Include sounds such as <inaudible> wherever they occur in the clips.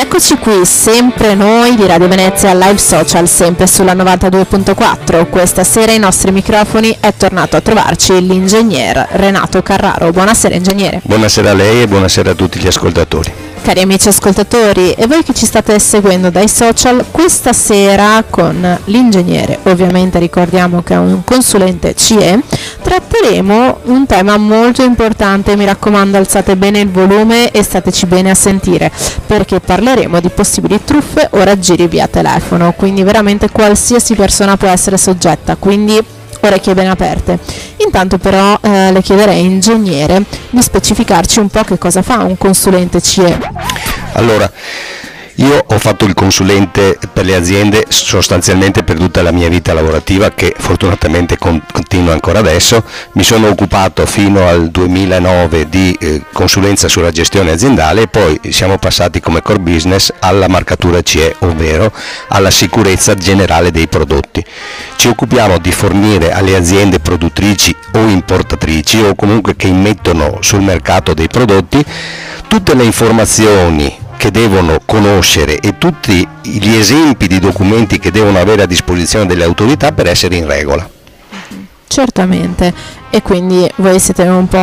eccoci qui, sempre noi di Radio Venezia Live Social, sempre sulla 92.4. Questa sera ai nostri microfoni è tornato a trovarci l'ingegner Renato Carraro. Buonasera ingegnere. Buonasera a lei e buonasera a tutti gli ascoltatori. Cari amici ascoltatori e voi che ci state seguendo dai social, questa sera con l'ingegnere, ovviamente ricordiamo che è un consulente CE, tratteremo un tema molto importante, mi raccomando alzate bene il volume e stateci bene a sentire, perché parleremo di possibili truffe o raggiri via telefono, quindi veramente qualsiasi persona può essere soggetta, quindi orecchie ben aperte. Intanto però eh, le chiederei, ingegnere, di specificarci un po' che cosa fa un consulente CE. Allora, io ho fatto il consulente per le aziende sostanzialmente per tutta la mia vita lavorativa che fortunatamente continua ancora adesso. Mi sono occupato fino al 2009 di eh, consulenza sulla gestione aziendale e poi siamo passati come core business alla marcatura CE, ovvero alla sicurezza generale dei prodotti. Ci occupiamo di fornire alle aziende produttrici o importatrici o comunque che immettono sul mercato dei prodotti tutte le informazioni che devono conoscere e tutti gli esempi di documenti che devono avere a disposizione delle autorità per essere in regola. Certamente, e quindi voi siete un po'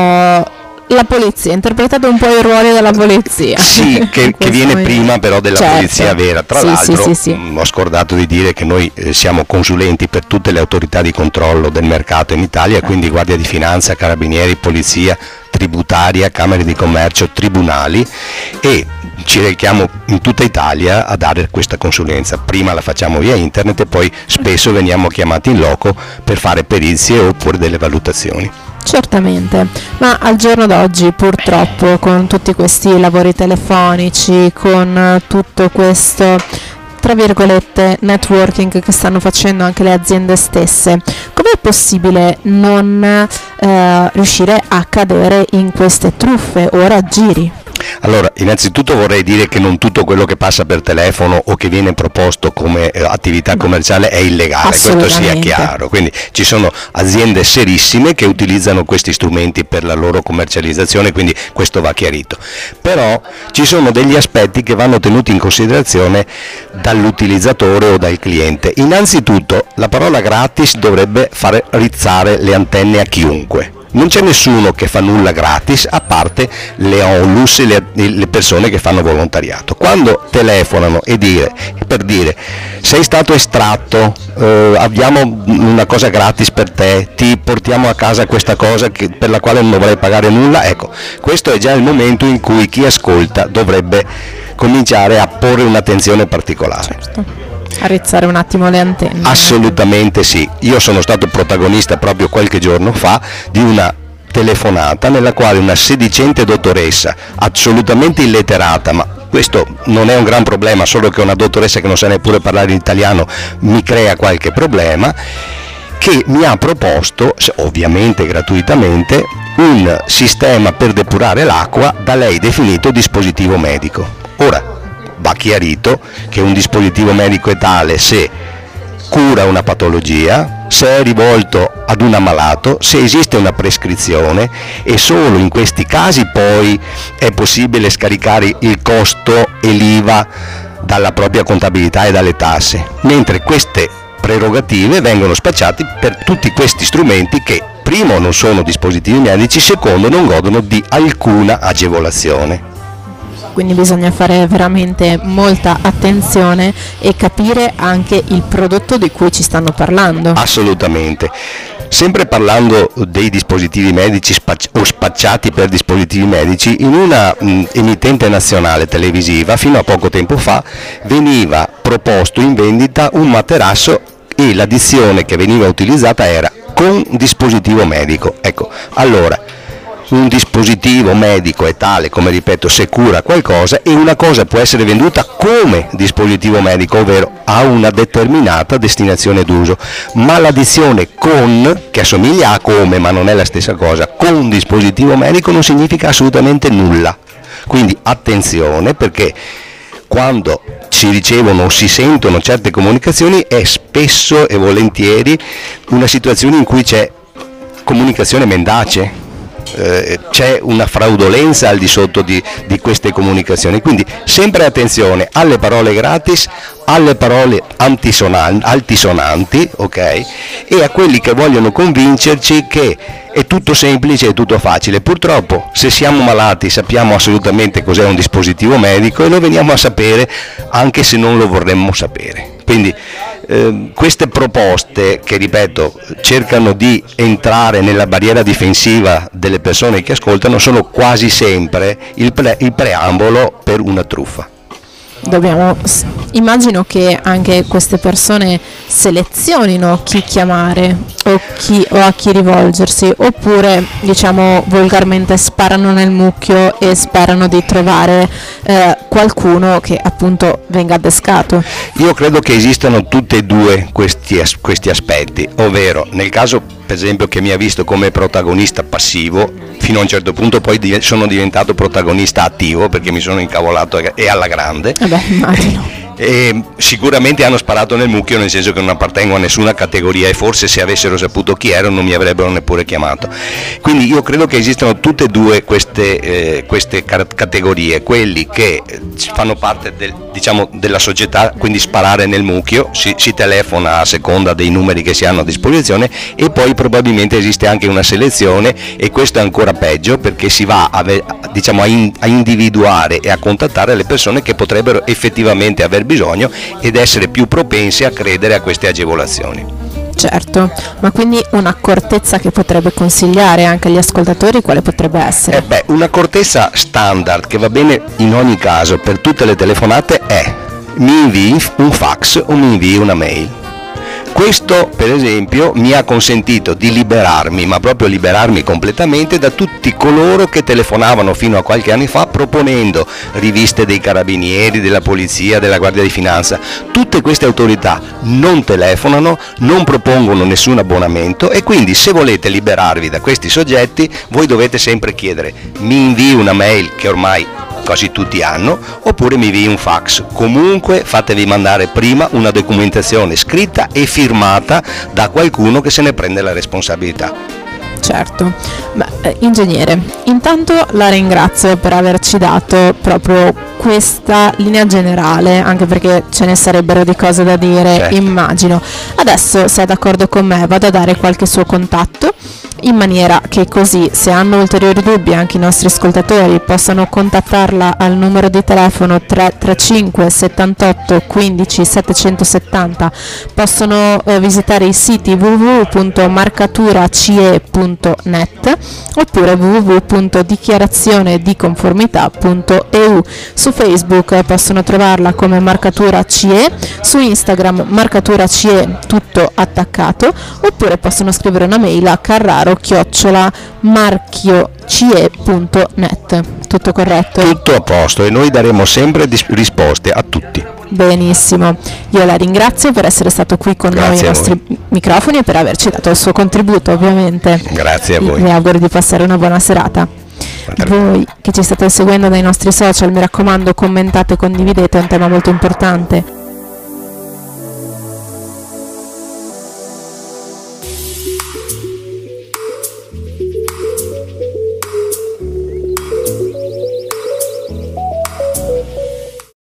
la polizia, interpretate un po' i ruoli della polizia. Sì, <laughs> che, che viene momento. prima però della certo. polizia vera. Tra sì, l'altro sì, sì, mh, ho scordato di dire che noi eh, siamo consulenti per tutte le autorità di controllo del mercato in Italia, certo. quindi Guardia di Finanza, Carabinieri, Polizia, tributaria, Camere di Commercio, tribunali e ci rechiamo in tutta Italia a dare questa consulenza. Prima la facciamo via internet e poi spesso veniamo chiamati in loco per fare perizie oppure delle valutazioni. Certamente, ma al giorno d'oggi purtroppo con tutti questi lavori telefonici, con tutto questo tra virgolette networking che stanno facendo anche le aziende stesse, com'è possibile non eh, riuscire a cadere in queste truffe o raggiri? Allora, innanzitutto vorrei dire che non tutto quello che passa per telefono o che viene proposto come eh, attività commerciale è illegale, questo sia chiaro. Quindi ci sono aziende serissime che utilizzano questi strumenti per la loro commercializzazione, quindi questo va chiarito. Però ci sono degli aspetti che vanno tenuti in considerazione dall'utilizzatore o dal cliente. Innanzitutto la parola gratis dovrebbe fare rizzare le antenne a chiunque non c'è nessuno che fa nulla gratis a parte le onlus e le, le persone che fanno volontariato. Quando telefonano e dire, per dire sei stato estratto, eh, abbiamo una cosa gratis per te, ti portiamo a casa questa cosa che, per la quale non dovrai pagare nulla, ecco, questo è già il momento in cui chi ascolta dovrebbe cominciare a porre un'attenzione particolare. Certo a un attimo le antenne. Assolutamente sì, io sono stato protagonista proprio qualche giorno fa di una telefonata nella quale una sedicente dottoressa, assolutamente illetterata, ma questo non è un gran problema, solo che una dottoressa che non sa neppure parlare in italiano mi crea qualche problema, che mi ha proposto, ovviamente gratuitamente, un sistema per depurare l'acqua da lei definito dispositivo medico. Ora, chiarito che un dispositivo medico è tale se cura una patologia, se è rivolto ad un ammalato, se esiste una prescrizione e solo in questi casi poi è possibile scaricare il costo e l'IVA dalla propria contabilità e dalle tasse, mentre queste prerogative vengono spacciate per tutti questi strumenti che primo non sono dispositivi medici, secondo non godono di alcuna agevolazione quindi bisogna fare veramente molta attenzione e capire anche il prodotto di cui ci stanno parlando. Assolutamente. Sempre parlando dei dispositivi medici spac- o spacciati per dispositivi medici, in una mh, emittente nazionale televisiva fino a poco tempo fa veniva proposto in vendita un materasso e l'addizione che veniva utilizzata era con dispositivo medico. Ecco, allora un dispositivo medico è tale, come ripeto, se cura qualcosa e una cosa può essere venduta come dispositivo medico, ovvero a una determinata destinazione d'uso, ma l'addizione con, che assomiglia a come ma non è la stessa cosa, con dispositivo medico non significa assolutamente nulla. Quindi attenzione perché quando si ricevono o si sentono certe comunicazioni è spesso e volentieri una situazione in cui c'è comunicazione mendace eh, c'è una fraudolenza al di sotto di, di queste comunicazioni. Quindi sempre attenzione alle parole gratis, alle parole altisonanti, ok? E a quelli che vogliono convincerci che è tutto semplice, è tutto facile. Purtroppo se siamo malati sappiamo assolutamente cos'è un dispositivo medico e lo veniamo a sapere anche se non lo vorremmo sapere. Quindi eh, queste proposte che ripeto cercano di entrare nella barriera difensiva delle persone che ascoltano sono quasi sempre il, pre- il preambolo per una truffa dobbiamo, immagino che anche queste persone selezionino chi chiamare o, chi, o, a chi rivolgersi oppure diciamo volgarmente sparano nel mucchio e sperano di trovare eh, qualcuno che appunto venga adescato. Io credo che esistano tutti e due questi, questi aspetti, ovvero nel caso per esempio che mi ha visto come protagonista passivo, fino a un certo punto poi sono diventato protagonista attivo perché mi sono incavolato e alla grande. Eh beh, immagino <laughs> e sicuramente hanno sparato nel mucchio nel senso che non appartengo a nessuna categoria e forse se avessero saputo chi ero non mi avrebbero neppure chiamato. Quindi io credo che esistano tutte e due queste, eh, queste categorie, quelli che fanno parte del, diciamo, della società, quindi sparare nel mucchio, si, si, telefona a seconda dei numeri che si hanno a disposizione e poi probabilmente esiste anche una selezione e questo è ancora peggio perché si va a, diciamo, a, in, a individuare e a contattare le persone che potrebbero effettivamente aver bisogno ed essere più propensi a credere a queste agevolazioni. Certo, ma quindi un'accortezza che potrebbe consigliare anche agli ascoltatori quale potrebbe essere? Eh beh, un'accortezza standard che va bene in ogni caso per tutte le telefonate è mi invii un fax o mi invii una mail questo per esempio mi ha consentito di liberarmi, ma proprio liberarmi completamente da tutti coloro che telefonavano fino a qualche anno fa proponendo riviste dei carabinieri, della polizia, della guardia di finanza. Tutte queste autorità non telefonano, non propongono nessun abbonamento e quindi se volete liberarvi da questi soggetti voi dovete sempre chiedere mi invii una mail che ormai quasi tutti hanno, oppure mi invii un fax. Comunque fatevi mandare prima una documentazione scritta e firmata da qualcuno che se ne prende la responsabilità. Certo, Beh, eh, ingegnere, intanto la ringrazio per averci dato proprio questa linea generale, anche perché ce ne sarebbero di cose da dire, certo. immagino. Adesso, se è d'accordo con me, vado a dare qualche suo contatto in maniera che così se hanno ulteriori dubbi anche i nostri ascoltatori possano contattarla al numero di telefono 335 78 15 770 possono eh, visitare i siti www.marcaturacie.net oppure www.dichiarazione-di-conformità.eu su Facebook possono trovarla come marcatura CE su Instagram marcatura CE tutto attaccato oppure possono scrivere una mail a Carraro chiocciola marchiocie.net. Tutto corretto? Tutto a posto e noi daremo sempre risposte a tutti. Benissimo, io la ringrazio per essere stato qui con Grazie noi ai nostri microfoni e per averci dato il suo contributo ovviamente. Grazie a voi. Mi auguro di passare una buona serata. Voi che ci state seguendo dai nostri social, mi raccomando commentate e condividete, è un tema molto importante.